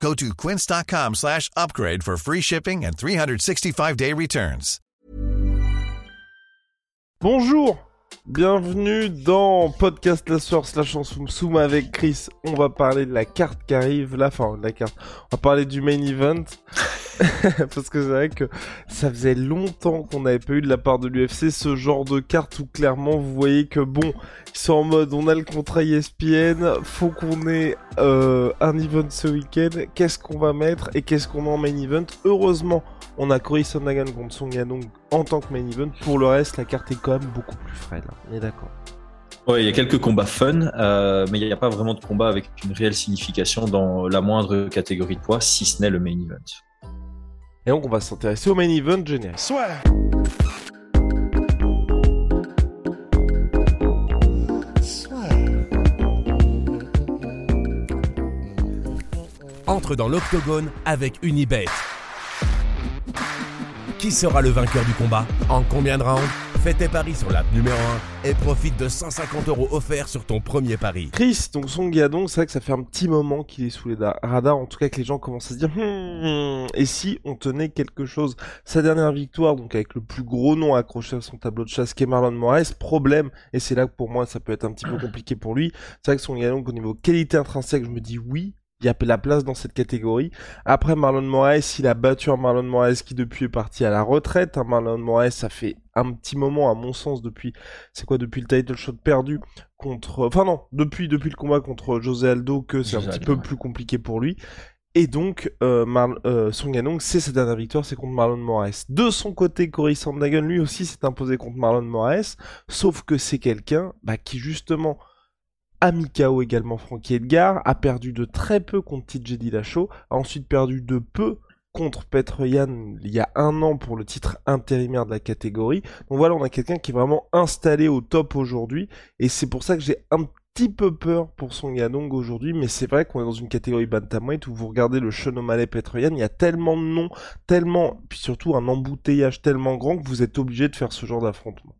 Go to quince.com slash upgrade for free shipping and 365-day returns. Bonjour, bienvenue dans Podcast La Source slash Soum avec Chris. On va parler de la carte qui arrive, la fin de la carte. On va parler du main event. Parce que c'est vrai que ça faisait longtemps qu'on n'avait pas eu de la part de l'UFC ce genre de carte où clairement vous voyez que bon, ils sont en mode on a le contrat ESPN, faut qu'on ait euh, un event ce week-end, qu'est-ce qu'on va mettre et qu'est-ce qu'on a en main event? Heureusement, on a Cory Sandhagen contre Song Yadong en tant que main event. Pour le reste, la carte est quand même beaucoup plus frêle. Hein. On est d'accord. Ouais, il y a quelques combats fun, euh, mais il n'y a pas vraiment de combat avec une réelle signification dans la moindre catégorie de poids, si ce n'est le main event. Et donc on va s'intéresser au main event général. Soit. Entre dans l'octogone avec Unibet. Qui sera le vainqueur du combat? En combien de rounds? Fais tes paris sur l'app numéro 1 et profite de 150 euros offerts sur ton premier pari. Chris, donc Song Yadong, c'est vrai que ça fait un petit moment qu'il est sous les radars, en tout cas que les gens commencent à se dire hmm, et si on tenait quelque chose? Sa dernière victoire, donc avec le plus gros nom accroché à son tableau de chasse qu'est Marlon Moraes, problème, et c'est là que pour moi ça peut être un petit peu compliqué pour lui, c'est vrai que Song Yadong au niveau qualité intrinsèque, je me dis oui, il y a la place dans cette catégorie. Après Marlon Moraes, il a battu un Marlon Moraes qui depuis est parti à la retraite. Un Marlon Moraes, ça fait un petit moment à mon sens depuis, c'est quoi, depuis le title shot perdu contre, enfin non, depuis, depuis le combat contre José Aldo que c'est un petit peu plus compliqué pour lui. Et donc, euh, euh Song Yanong, c'est sa dernière victoire, c'est contre Marlon Moraes. De son côté, Cory Sandhagen, lui aussi, s'est imposé contre Marlon Moraes, sauf que c'est quelqu'un bah, qui, justement, à Mikao également Frankie Edgar, a perdu de très peu contre TJ Dillashaw, a ensuite perdu de peu contre Petr Yan il y a un an pour le titre intérimaire de la catégorie. Donc voilà, on a quelqu'un qui est vraiment installé au top aujourd'hui, et c'est pour ça que j'ai un petit peu peur pour son Yadong aujourd'hui, mais c'est vrai qu'on est dans une catégorie bantamweight où vous regardez le Sean O'Malley Yan, il y a tellement de noms, tellement, puis surtout un embouteillage tellement grand que vous êtes obligé de faire ce genre d'affrontement.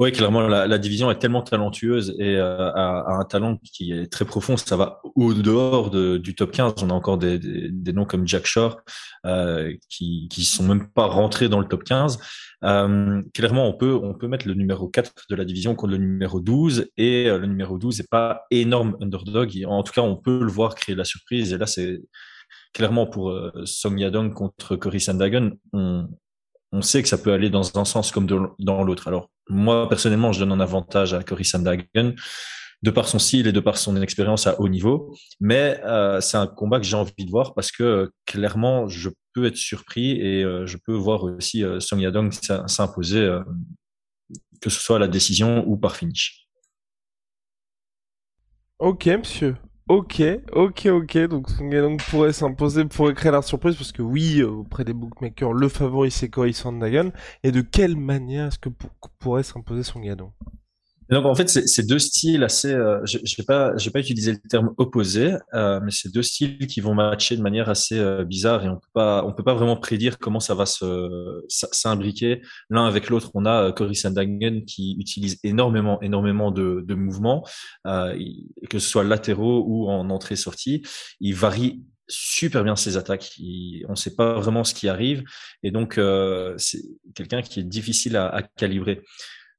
Oui, clairement, la, la, division est tellement talentueuse et euh, a, un talent qui est très profond. Ça va au dehors de, du top 15. On a encore des, des, des noms comme Jack Shore euh, qui qui sont même pas rentrés dans le top 15. Euh, clairement, on peut on peut mettre le numéro 4 de la division contre le numéro 12 et euh, le numéro 12 n'est pas énorme underdog. En tout cas, on peut le voir créer la surprise. Et là, c'est clairement pour euh, Song Yadong contre Cory Sandhagen. On, on sait que ça peut aller dans un sens comme dans l'autre. Alors, moi, personnellement, je donne un avantage à Cory Sandhagen de par son style et de par son expérience à haut niveau. Mais euh, c'est un combat que j'ai envie de voir parce que clairement, je peux être surpris et euh, je peux voir aussi euh, Song Yadong s'imposer, que ce soit à la décision ou par finish. Ok, monsieur. Ok, ok, ok. Donc Song pourrait s'imposer, pourrait créer la surprise parce que oui, euh, auprès des bookmakers, le favori c'est Cory Sandhagen. Et de quelle manière est-ce que pourrait s'imposer Song Yadong donc en fait, c'est deux styles assez. Euh, je n'ai pas, j'ai pas utilisé le terme opposé, euh, mais c'est deux styles qui vont matcher de manière assez euh, bizarre et on peut pas, on peut pas vraiment prédire comment ça va se s'imbriquer l'un avec l'autre. On a euh, Cory Sandhagen qui utilise énormément, énormément de, de mouvements, euh, que ce soit latéraux ou en entrée-sortie. Il varie super bien ses attaques. on ne sait pas vraiment ce qui arrive et donc c'est quelqu'un qui est difficile à, à calibrer.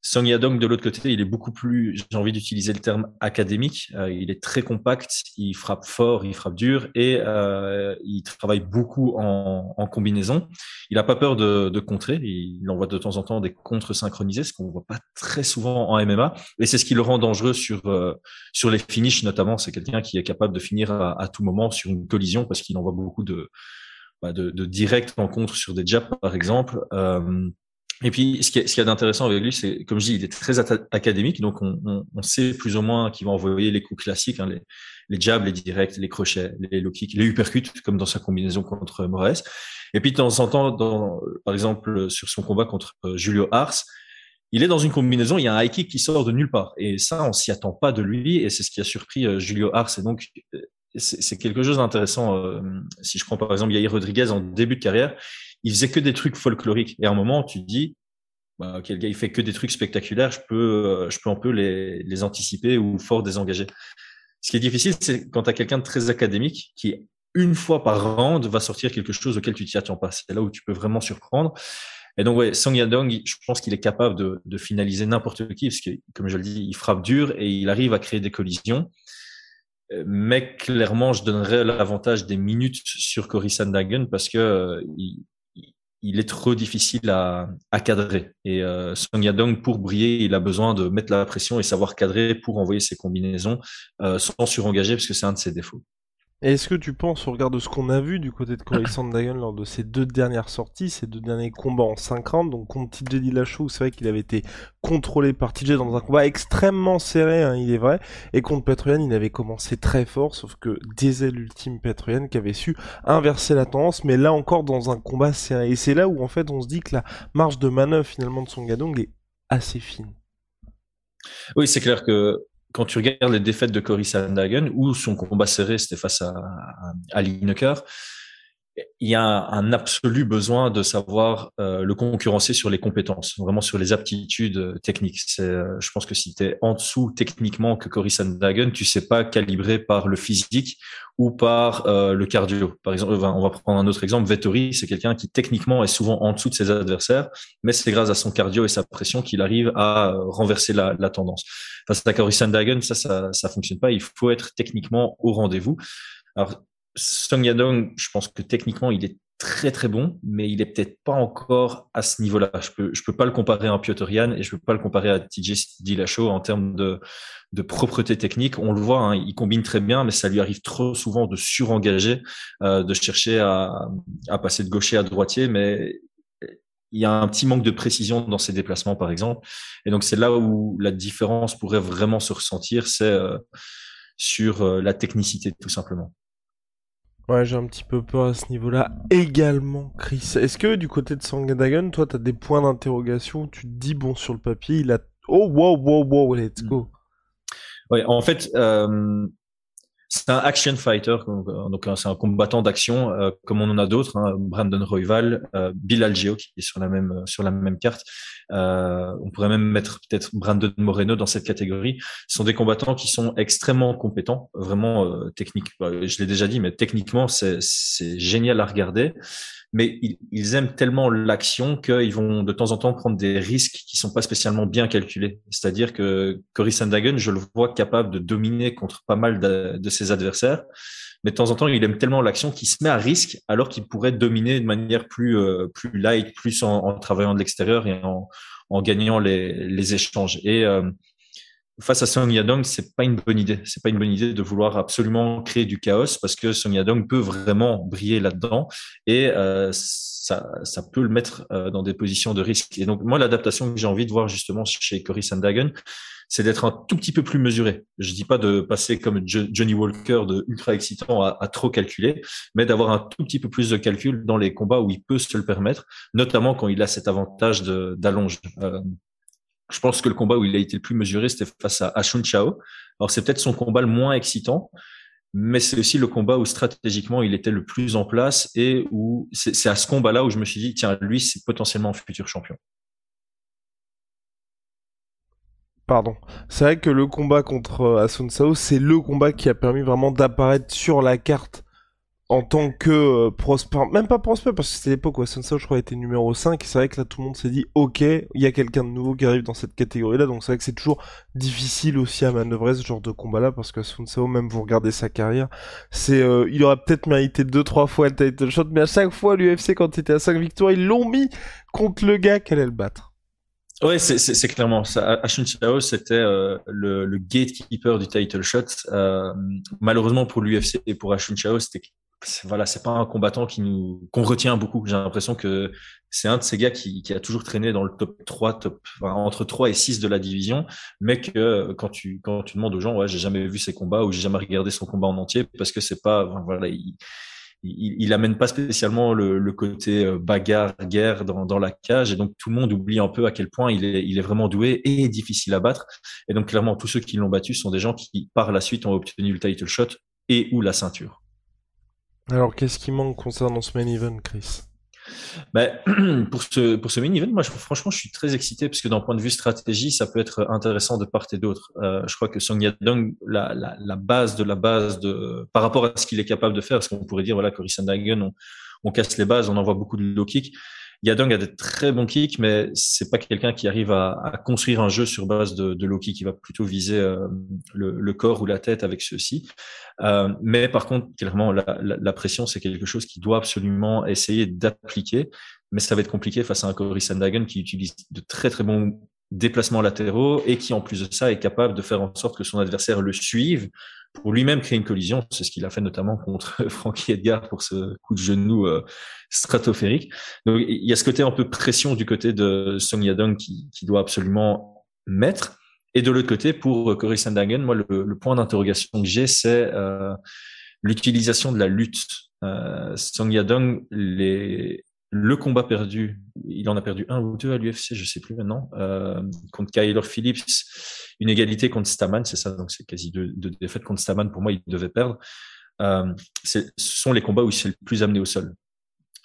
Song Yadong de l'autre côté, il est beaucoup plus, j'ai envie d'utiliser le terme académique. Euh, il est très compact, il frappe fort, il frappe dur et euh, il travaille beaucoup en, combinaison. Il n'a pas peur de, contrer. Il, envoie de temps en temps des contres synchronisés, ce qu'on voit pas très souvent en MMA. Et c'est ce qui le rend dangereux sur euh, sur les finishes notamment. C'est quelqu'un qui est capable de finir à, tout moment sur une collision parce qu'il envoie beaucoup de bah, de, de en contre sur des jabs par exemple. Et puis, ce qui est, d'intéressant avec lui, c'est, comme je dis, il est très académique, donc on, on, on sait plus ou moins qu'il va envoyer les coups classiques, hein, les, les jabs, les directs, les crochets, les low kicks, les uppercuts, comme dans sa combinaison contre Moraes. Et puis de temps en temps, dans, par exemple sur son combat contre Julio Ars, il est dans une combinaison, il y a un high kick qui sort de nulle part. Et ça, on s'y attend pas de lui, et c'est ce qui a surpris Julio Ars. Et donc, c'est quelque chose d'intéressant. si je prends par exemple Yair Rodriguez en début de carrière, il faisait que des trucs folkloriques. Et à un moment, tu te dis, bah, quel gars, il fait que des trucs spectaculaires, je peux, je peux un peu les, les anticiper ou fort désengager. Ce qui est difficile, c'est quand tu as quelqu'un de très académique qui, une fois par round, va sortir quelque chose auquel tu t'y attends pas. C'est là où tu peux vraiment surprendre. Et donc, ouais, Song Yadong, je pense qu'il est capable de, de finaliser n'importe qui, parce que, comme je le dis, il frappe dur et il arrive à créer des collisions. Mais clairement, je donnerais l'avantage des minutes sur Cory Sandhagen parce que euh, il, est trop difficile à, à cadrer. Et euh, Song Yadong, pour briller, il a besoin de mettre la pression et savoir cadrer pour envoyer ses combinaisons euh, sans surengager, parce que c'est un de ses défauts. Et est-ce que tu penses, au regard de ce qu'on a vu du côté de Corey Sandhagen lors de ses deux dernières sorties, ses deux derniers combats en 5 rounds, donc contre TJ Dillashaw, c'est vrai qu'il avait été contrôlé par TJ dans un combat extrêmement serré, hein, il est vrai, et contre Petroyan, il avait commencé très fort, sauf que Diesel Ultime Petroyan qui avait su inverser la tendance, mais là encore dans un combat serré. Et c'est là où en fait on se dit que la marge de manœuvre finalement de son Gadong est assez fine. Oui, c'est clair que quand tu regardes les défaites de Cory Sandhagen ou son combat serré, c'était face à, à, Lineker, il y a un, absolu besoin de savoir euh, le concurrencer sur les compétences, vraiment sur les aptitudes euh, techniques. Euh, je pense que si tu es en dessous techniquement que Cory Sandhagen, tu sais pas calibrer par le physique ou par le cardio. Par exemple, on va prendre un autre exemple. Vettori, c'est quelqu'un qui techniquement est souvent en dessous de ses adversaires, mais c'est grâce à son cardio et sa pression qu'il arrive à renverser la, la tendance. Face à Cory Sandhagen, ça, ça, ça fonctionne pas. Il faut être techniquement au rendez-vous. Alors, Song Yadong, je pense que techniquement, il est très très bon, mais il est peut-être pas encore à ce niveau-là. Je peux je peux pas le comparer à un Piotr Jan et je peux pas le comparer à TJ Dillashaw en termes de de propreté technique. On le voit, hein, il combine très bien, mais ça lui arrive trop souvent de surengager, euh, de chercher à à passer de gaucher à droitier, mais il y a un petit manque de précision dans ses déplacements, par exemple. Et donc c'est là où la différence pourrait vraiment se ressentir, c'est euh, sur euh, la technicité, tout simplement. Ouais, j'ai un petit peu peur à ce niveau-là également, Chris. Est-ce que du côté de Sangadagon, toi, t'as des points d'interrogation Tu te dis, bon, sur le papier, il a... Oh, wow, wow, wow, let's go. Ouais, en fait, euh, c'est un action fighter, donc euh, c'est un combattant d'action, euh, comme on en a d'autres, hein, Brandon Royval, euh, Bill Algeo qui est sur la même sur la même carte. Euh, on pourrait même mettre peut-être Brandon Moreno dans cette catégorie. Ce sont des combattants qui sont extrêmement compétents, vraiment euh, techniques. Je l'ai déjà dit, mais techniquement c'est génial à regarder mais ils, aiment tellement l'action qu'ils vont de temps en temps prendre des risques qui sont pas spécialement bien calculés. C'est-à-dire que Cory Sandhagen, je le vois capable de dominer contre pas mal de, ses adversaires, mais de temps en temps, il aime tellement l'action qu'il se met à risque alors qu'il pourrait dominer de manière plus euh, plus light, plus en, travaillant de l'extérieur et en, en gagnant les, les échanges. Et euh, face à Song Yadong, c'est pas une bonne idée. C'est pas une bonne idée de vouloir absolument créer du chaos parce que Song Yadong peut vraiment briller là-dedans et euh, ça, ça peut le mettre euh, dans des positions de risque. Et donc moi, l'adaptation que j'ai envie de voir justement chez Cory Sandhagen, c'est d'être un tout petit peu plus mesuré. Je dis pas de passer comme Johnny Walker de ultra excitant à, trop calculer, mais d'avoir un tout petit peu plus de calcul dans les combats où il peut se le permettre, notamment quand il a cet avantage d'allonge. Euh, je pense que le combat où il a été le plus mesuré, c'était face à Ashun Chao. Alors c'est peut-être son combat le moins excitant, mais c'est aussi le combat où stratégiquement il était le plus en place et où c'est à ce combat-là où je me suis dit, tiens, lui, c'est potentiellement un futur champion. Pardon. C'est vrai que le combat contre Asun Sao, c'est le combat qui a permis vraiment d'apparaître sur la carte en tant que euh, même pas Prosper, parce que c'était l'époque où Sunso, je crois, était numéro 5, c'est vrai que là, tout le monde s'est dit, ok, il y a quelqu'un de nouveau qui arrive dans cette catégorie-là, donc c'est vrai que c'est toujours difficile aussi à manœuvrer ce genre de combat-là, parce que Sunsao, même vous regardez sa carrière, c'est, euh, il aurait peut-être mérité deux, trois fois le title shot, mais à chaque fois, l'UFC, quand il était à 5 victoires, ils l'ont mis contre le gars qu'elle allait le battre. Ouais, c'est clairement ça. Ashun Chao, c'était euh, le, le, gatekeeper du title shot. Euh, malheureusement pour l'UFC et pour Ashun Chao, c'était voilà, c'est pas un combattant qui nous qu'on retient beaucoup. J'ai l'impression que c'est un de ces gars qui, qui, a toujours traîné dans le top 3, top entre 3 et 6 de la division, mais que quand tu quand tu demandes aux gens, ouais, j'ai jamais vu ses combats ou j'ai jamais regardé son combat en entier parce que c'est pas voilà, il, il, il amène pas spécialement le, le côté euh, bagarre, guerre dans, dans, la cage, et donc tout le monde oublie un peu à quel point il est, il est vraiment doué et difficile à battre. Et donc clairement, tous ceux qui l'ont battu sont des gens qui, par la suite, ont obtenu le title shot et ou la ceinture. Alors, qu'est-ce qui manque concernant ce main event, Chris? Ben, pour ce mini event, moi je, franchement je suis très excité parce que d'un point de vue stratégie, ça peut être intéressant de part et d'autre. Euh, je crois que Song Yadong, la, la, la base de la base de par rapport à ce qu'il est capable de faire, parce qu'on pourrait dire voilà Cory Sandhagen, on, on casse les bases, on envoie beaucoup de low kick. Yadong a des très bons kicks, mais c'est pas quelqu'un qui arrive à, à, construire un jeu sur base de, de low kick. qui va plutôt viser euh, le, le, corps ou la tête avec ceux-ci. Euh, mais par contre, clairement, la, la, la pression, c'est quelque chose qui doit absolument essayer d'appliquer. Mais ça va être compliqué face à un Cory Sandhagen qui utilise de très très bons déplacements latéraux et qui, en plus de ça, est capable de faire en sorte que son adversaire le suive pour lui-même créer une collision. C'est ce qu'il a fait notamment contre Frankie Edgar pour ce coup de genou euh, stratosphérique. Donc il y a ce côté un peu pression du côté de Song Yadong qui, qui doit absolument mettre. Et de l'autre côté, pour Cory Sandhagen, moi, le, le point d'interrogation que j'ai, c'est euh, l'utilisation de la lutte. Euh, Song Yadong, les, le combat perdu, il en a perdu un ou deux à l'UFC, je sais plus maintenant, euh, contre Kyler Phillips, une égalité contre Staman, c'est ça, donc c'est quasi deux, deux, défaites contre Staman. Pour moi, il devait perdre. Euh, ce sont les combats où il s'est le plus amené au sol.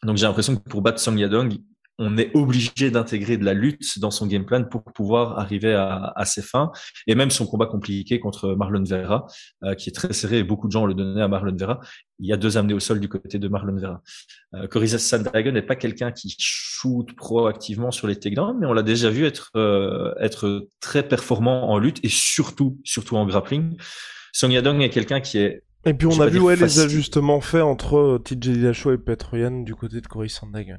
Donc j'ai l'impression que pour battre Song Yadong, on est obligé d'intégrer de la lutte dans son game plan pour pouvoir arriver à, à, ses fins. Et même son combat compliqué contre Marlon Vera, euh, qui est très serré, et beaucoup de gens le donnaient à Marlon Vera. Il y a deux amenés au sol du côté de Marlon Vera. Euh, Cory Sandhagen n'est pas quelqu'un qui shoot proactivement sur les takedowns, mais on l'a déjà vu être euh, être très performant en lutte et surtout surtout en grappling. Song Yadong est quelqu'un qui est et puis on a vu ouais, les ajustements faits entre TJ Dillashaw et Petroyan du côté de Cory Sandhagen.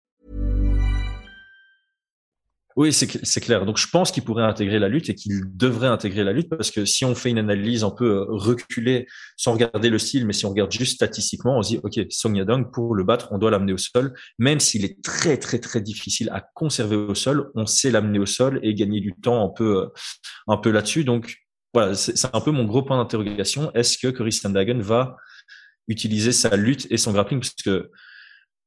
Oui, c'est clair. Donc je pense qu'il pourrait intégrer la lutte et qu'il devrait intégrer la lutte parce que si on fait une analyse un peu reculée sans regarder le style, mais si on regarde juste statistiquement, on se dit, OK, Song Yadong, pour le battre, on doit l'amener au sol. Même s'il est très, très, très difficile à conserver au sol, on sait l'amener au sol et gagner du temps un peu, un peu là-dessus. Donc voilà, c'est un peu mon gros point d'interrogation. Est-ce que Cory Sandhagen va utiliser sa lutte et son grappling? Parce que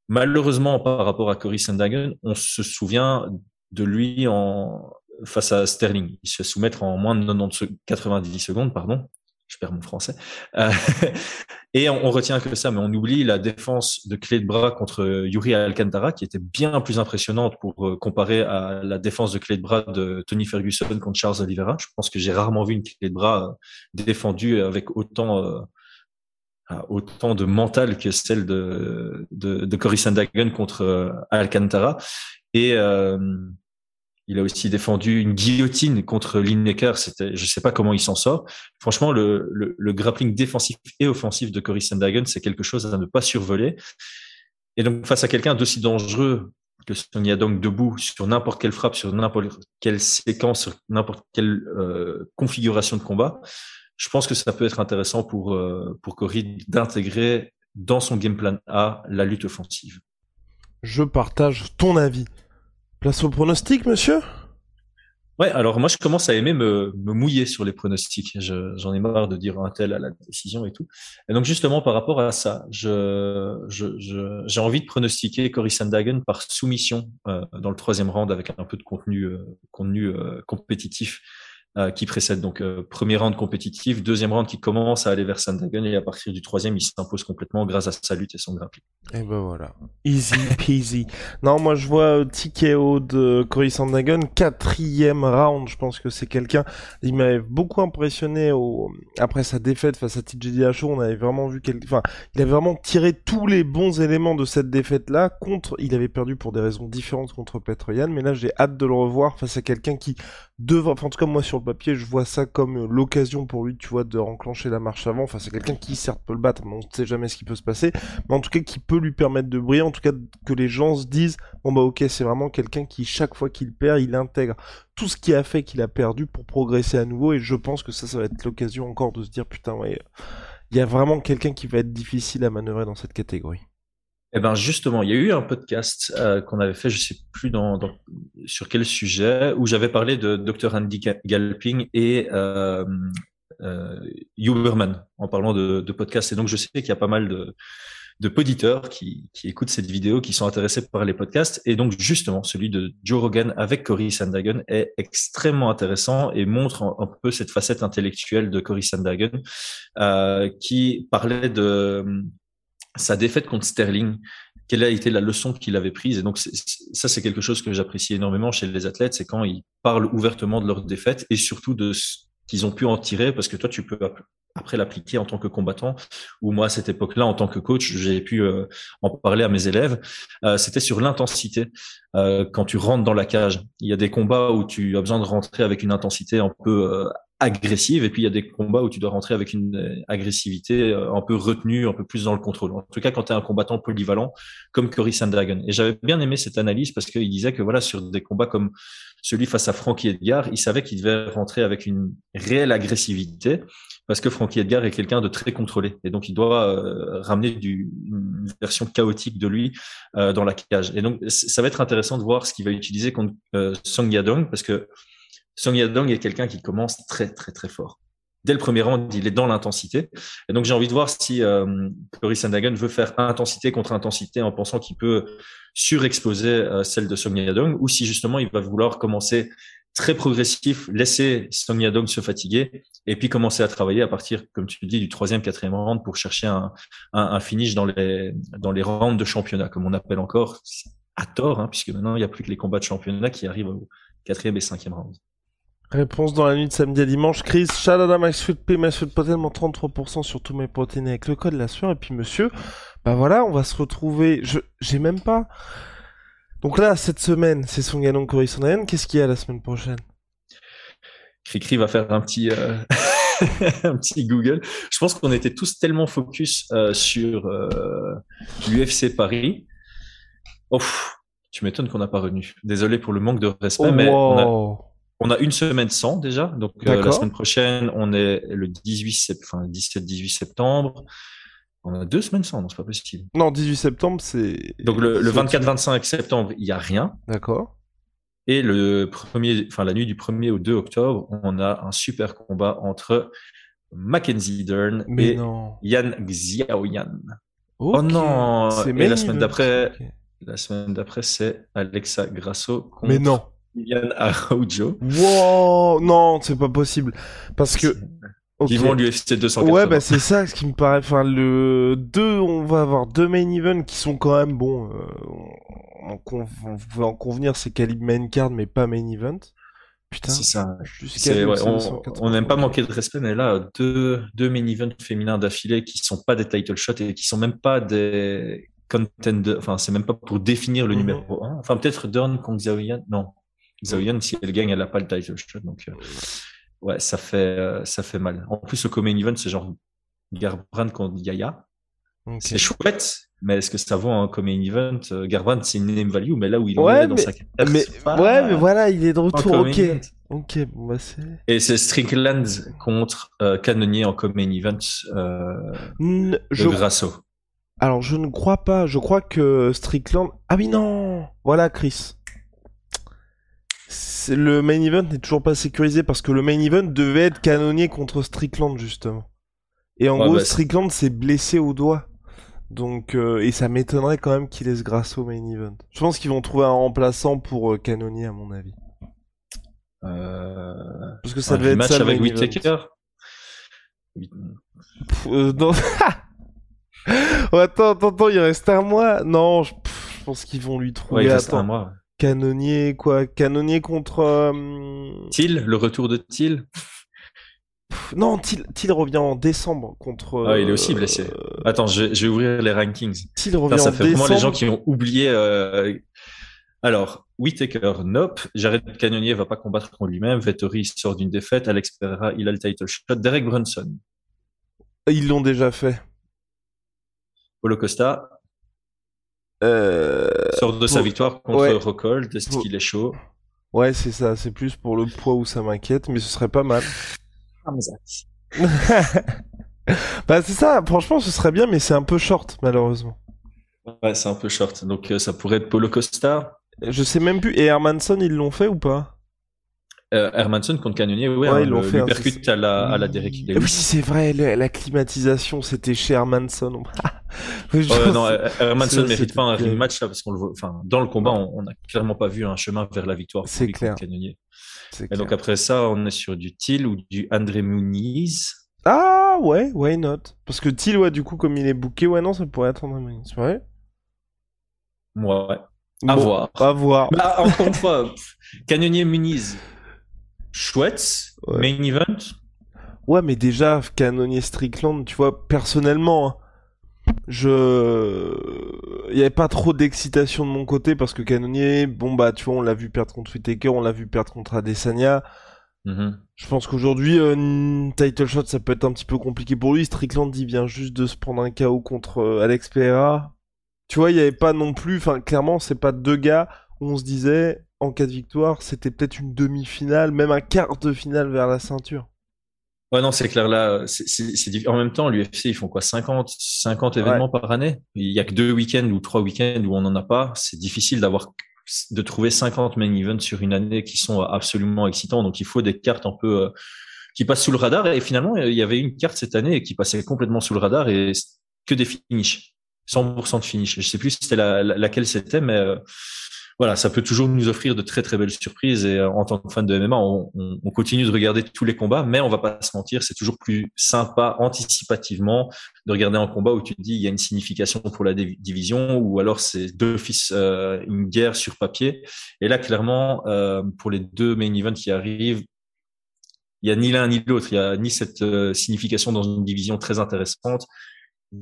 malheureusement, par rapport à Cory Sandhagen, on se souvient de lui en face à Sterling. Il se soumettre en moins de 90, 90 secondes, pardon je perds mon français. Euh, et on, retient que ça, mais on oublie la défense de clé de bras contre Yuri Alcantara, qui était bien plus impressionnante pour euh, comparer à la défense de clé de bras de Tony Ferguson contre Charles Oliveira. Je pense que j'ai rarement vu une clé de bras euh, défendue avec autant autant de mental que celle de de, de Cory Sandhagen contre Alcantara. Et euh, il a aussi défendu une guillotine contre Lineker. C'était, je sais pas comment il s'en sort. Franchement, le, grappling défensif et offensif de Cory Sandhagen, c'est quelque chose à ne pas survoler. Et donc, face à quelqu'un d'aussi dangereux que Sonia donc debout sur n'importe quelle frappe, sur n'importe quelle séquence, sur n'importe quelle euh, configuration de combat, je pense que ça peut être intéressant pour, euh, pour Cory d'intégrer dans son game plan A la lutte offensive. Je partage ton avis. Place au pronostic, monsieur? Ouais, alors moi je commence à aimer me, mouiller sur les pronostics. J'en ai marre de dire un tel à la décision et tout. Et donc justement par rapport à ça, j'ai envie de pronostiquer Cory Sandhagen par soumission euh, dans le troisième round avec un peu de contenu euh, euh, compétitif euh, qui précède. Donc, euh, premier round compétitif, deuxième round qui commence à aller vers Sandhagen et à partir du troisième, il s'impose complètement grâce à sa lutte et son grappling. Et ben voilà. Easy peasy. non, moi je vois euh, TKO de Cory Sandhagen, quatrième round. Je pense que c'est quelqu'un, il m'avait beaucoup impressionné après sa défaite face à TJ Dillashaw. On avait vraiment vu quel... enfin, il avait vraiment tiré tous les bons éléments de cette défaite-là contre, il avait perdu pour des raisons différentes contre Petroyan, mais là j'ai hâte de le revoir face à quelqu'un qui devrait, enfin, en tout cas moi sur papier, je vois ça comme l'occasion pour lui, tu vois, de enclencher la marche avant. Enfin, c'est quelqu'un qui certes peut le battre, mais on ne sait jamais ce qui peut se passer. Mais en tout cas, qui peut lui permettre de briller. En tout cas, que les gens se disent, bon bah ok, c'est vraiment quelqu'un qui chaque fois qu'il perd, il intègre tout ce qui a fait qu'il a perdu pour progresser à nouveau. Et je pense que ça, ça va être l'occasion encore de se dire, putain, ouais, il y a vraiment quelqu'un qui va être difficile à manœuvrer dans cette catégorie. Eh ben justement, il y a eu un podcast euh, qu'on avait fait, je sais plus dans, sur quel sujet, où j'avais parlé de Dr Andy Galping et euh, euh, Huberman en parlant de, podcast. Et donc je sais qu'il y a pas mal de, de poditeurs qui, qui écoutent cette vidéo, qui sont intéressés par les podcasts. Et donc justement, celui de Joe Rogan avec Cory Sandagon est extrêmement intéressant et montre un, peu cette facette intellectuelle de Cory Sandagon, euh, qui parlait de sa défaite contre Sterling, quelle a été la leçon qu'il avait prise? Et donc, ça, c'est quelque chose que j'apprécie énormément chez les athlètes, c'est quand ils parlent ouvertement de leur défaite et surtout de ce qu'ils ont pu en tirer, parce que toi, tu peux après l'appliquer en tant que combattant, ou moi, à cette époque-là, en tant que coach, j'ai pu euh, en parler à mes élèves. Euh, C'était sur l'intensité euh, quand tu rentres dans la cage. Il y a des combats où tu as besoin de rentrer avec une intensité un peu euh, agressive et puis il y a des combats où tu dois rentrer avec une euh, agressivité euh, un peu retenue, un peu plus dans le contrôle. En tout cas, quand tu es un combattant polyvalent comme Cory Sandragon. Et j'avais bien aimé cette analyse parce qu'il disait que voilà, sur des combats comme celui face à Frankie Edgar, il savait qu'il devait rentrer avec une réelle agressivité parce que Frankie Edgar est quelqu'un de très contrôlé et donc il doit euh, ramener du, une version chaotique de lui dans la cage. Et donc ça va être intéressant de voir ce qu'il va utiliser contre Song Yadong parce que Song Yadong est quelqu'un qui commence très, très, très fort. Dès le premier round, il est dans l'intensité. Et donc, j'ai envie de voir si euh, Cory Sandagon veut faire intensité contre intensité en pensant qu'il peut surexposer euh, celle de Song Yadong ou si justement il va vouloir commencer très progressif, laisser Song Yadong se fatiguer et puis commencer à travailler à partir, comme tu dis, du troisième, quatrième round pour chercher un, un, un finish dans les, dans les rounds de championnat, comme on appelle encore, à tort, hein, puisque maintenant il n'y a plus que les combats de championnat qui arrivent au quatrième et cinquième round. Réponse dans la nuit de samedi à dimanche. Chris, Shalada MySweetP, MySweetProtein, moins 33% sur tous mes protéines avec le code la sueur. Et puis monsieur, bah voilà, on va se retrouver. Je, j'ai même pas. Donc là, cette semaine, c'est son gagnant Corisondaen. Qu'est-ce qu'il y a la semaine prochaine? Cricri va faire un petit, euh... un petit Google. Je pense qu'on était tous tellement focus euh, sur euh, l'UFC Paris. Oh, tu m'étonnes qu'on n'a pas revenu. Désolé pour le manque de respect, Oh, mais on a. On a une semaine sans déjà, donc euh, la semaine prochaine, on est le 18 sept- enfin 17-18 septembre. On a deux semaines sans, non, c'est pas possible. Non, 18 septembre, c'est. Donc le, le c'est- 24-25 septembre, il y a rien. D'accord. Et le premier, enfin la nuit du 1er au 2 octobre, on a un super combat entre Mackenzie Dern Mais et non. Yann Xiaoyan. Oh non C'est Et la semaine d'après, la semaine d'après, c'est Alexa Grasso contre Mais non. Yann Araujo. Wow, non, c'est pas possible. Parce que. ok. Ils vont l'UFC 280. Ouais, bah c'est ça ce qui me paraît. Enfin, le 2, on va avoir deux main events qui sont quand même bons. euh, on, on en convenir, c'est calibre main card, mais pas main event. Putain. C'est ça. Ouais, on 280. on n'aime pas manquer de respect, mais là, deux, deux main events féminins d'affilée qui sont pas des title shots et qui sont même pas des contenders. Enfin, c'est même pas pour définir le Mhm. numéro 1. Enfin, peut-être Dern contre Yan. Non. Yan, si elle gagne, elle a pas le title shot. Donc, euh, ouais, ça fait, euh, ça fait mal. En plus, le co-main event, c'est genre Garbrandt contre Yaya. C'est chouette, mais est-ce que ça vaut un co-main event? Euh, Garbrandt, c'est une name value, mais là où il en est dans sa carrière, Mais, c'est pas- ouais, mais voilà, il est de retour. Ok. event. Ok, bon, bah c'est. Et c'est Strickland contre euh, en co-main event euh, je... Grasso. Alors, je ne crois pas. Je crois que Strickland. Ah oui, non Voilà, Chris. Le main event n'est toujours pas sécurisé parce que le main event devait être canonnier contre Strickland, justement. Et en Ouais, gros, bah, Strickland s'est blessé au doigt. Donc, euh, et ça m'étonnerait quand même qu'il laisse Grasso au main event. Je pense qu'ils vont trouver un remplaçant pour euh, canonnier, à mon avis. Euh, Parce que ça un devait être match ça avec. Whittaker. Euh, non. Oh, attends, attends, attends, il reste un mois. Non, je, pff, je pense qu'ils vont lui Ouais, trouver. il reste attends. un mois. Canonnier, quoi Canonnier contre. euh, Thiel, le retour de Thiel? pff, Non, Thiel, Thiel revient en décembre contre. Ah, il est aussi euh, blessé. Attends, je, je vais ouvrir les rankings. Thiel revient ça en fait décembre. vraiment les gens qui ont oublié. euh, Alors, Whitaker, nope. Jared Cannonier va pas combattre contre lui-même. Vettori sort d'une défaite. Alex Pereira, il a le title shot. Derek Brunson. Ils l'ont déjà fait. Paulo Costa Euh... sort de sa victoire contre ouais. Rockhold. Est-ce Pour- qu'il est chaud? Ouais, c'est ça. C'est plus pour le poids où ça m'inquiète, mais ce serait pas mal. bah c'est ça. Franchement, ce serait bien, mais c'est un peu short, malheureusement. Ouais, c'est un peu short. Donc, euh, ça pourrait être Paulo Costa. Je sais même plus. Et Hermanson, ils l'ont fait ou pas? Euh, Hermanson contre Cannonier, ouais, Ouais, hein, ils l'ont fait, hein, l'uppercut c'est- à la, à la Derek Oui, c'est vrai. la climatisation, c'était chez Hermanson. Ouais, non, euh, Hermanson c'est- mérite pas un rematch là parce qu'on le voit. Enfin, dans le combat, on, on a clairement pas vu un chemin vers la victoire. C'est clair. Cannonier. c'est Et clair. donc après ça, on est sur du Thiel ou du André Muniz. Ah ouais, why not? Parce que Thiel, ouais, du coup, comme il est booké, ouais, non, ça pourrait être André Muniz. C'est vrai Ouais. À Bon, voir. À voir. Bah, encore une fois, pff, Cannonier Muniz, chouette, Ouais. main event. Ouais, mais déjà, Canonier Strickland, tu vois, personnellement, hein, je... Il y avait pas trop d'excitation de mon côté parce que Canonier, bon bah, tu vois, on l'a vu perdre contre Whittaker, on l'a vu perdre contre Adesanya. Mhm. Je pense qu'aujourd'hui, euh, title shot, ça peut être un petit peu compliqué pour lui. Strickland, il vient juste de se prendre un KO contre euh, Alex Pereira. Tu vois, il y avait pas non plus, enfin, clairement, c'est pas deux gars où on se disait, en cas de victoire, c'était peut-être une demi-finale, même un quart de finale vers la ceinture. Ouais, non, c'est clair là. c'est- c'est- c'est diff- En même temps, l'UFC, ils font quoi 50, 50 événements par année? Il y a que deux week-ends ou trois week-ends où on n'en a pas. C'est difficile d'avoir de trouver 50 main events sur une année qui sont absolument excitants. Donc, il faut des cartes un peu euh, qui passent sous le radar. Et finalement, il y avait une carte cette année qui passait complètement sous le radar et que des finishes. 100% de finish. Je sais plus c'était la, la- laquelle c'était, mais euh, voilà, ça peut toujours nous offrir de très très belles surprises. Et euh, en tant que fan de MMA, on, on- on continue de regarder tous les combats, mais on va pas se mentir, c'est toujours plus sympa anticipativement de regarder un combat où tu te dis il y a une signification pour la div- division, ou alors c'est d'office euh, une guerre sur papier. Et là, clairement, euh, pour les deux main events qui arrivent, il y a ni l'un ni l'autre. Il y a ni cette euh, signification dans une division très intéressante,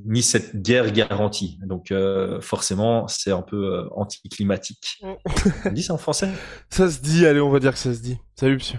ni cette guerre garantie. Donc euh, forcément, c'est un peu euh, anticlimatique. On dit ça en français? Ça se dit, allez, on va dire que ça se dit. Salut, monsieur.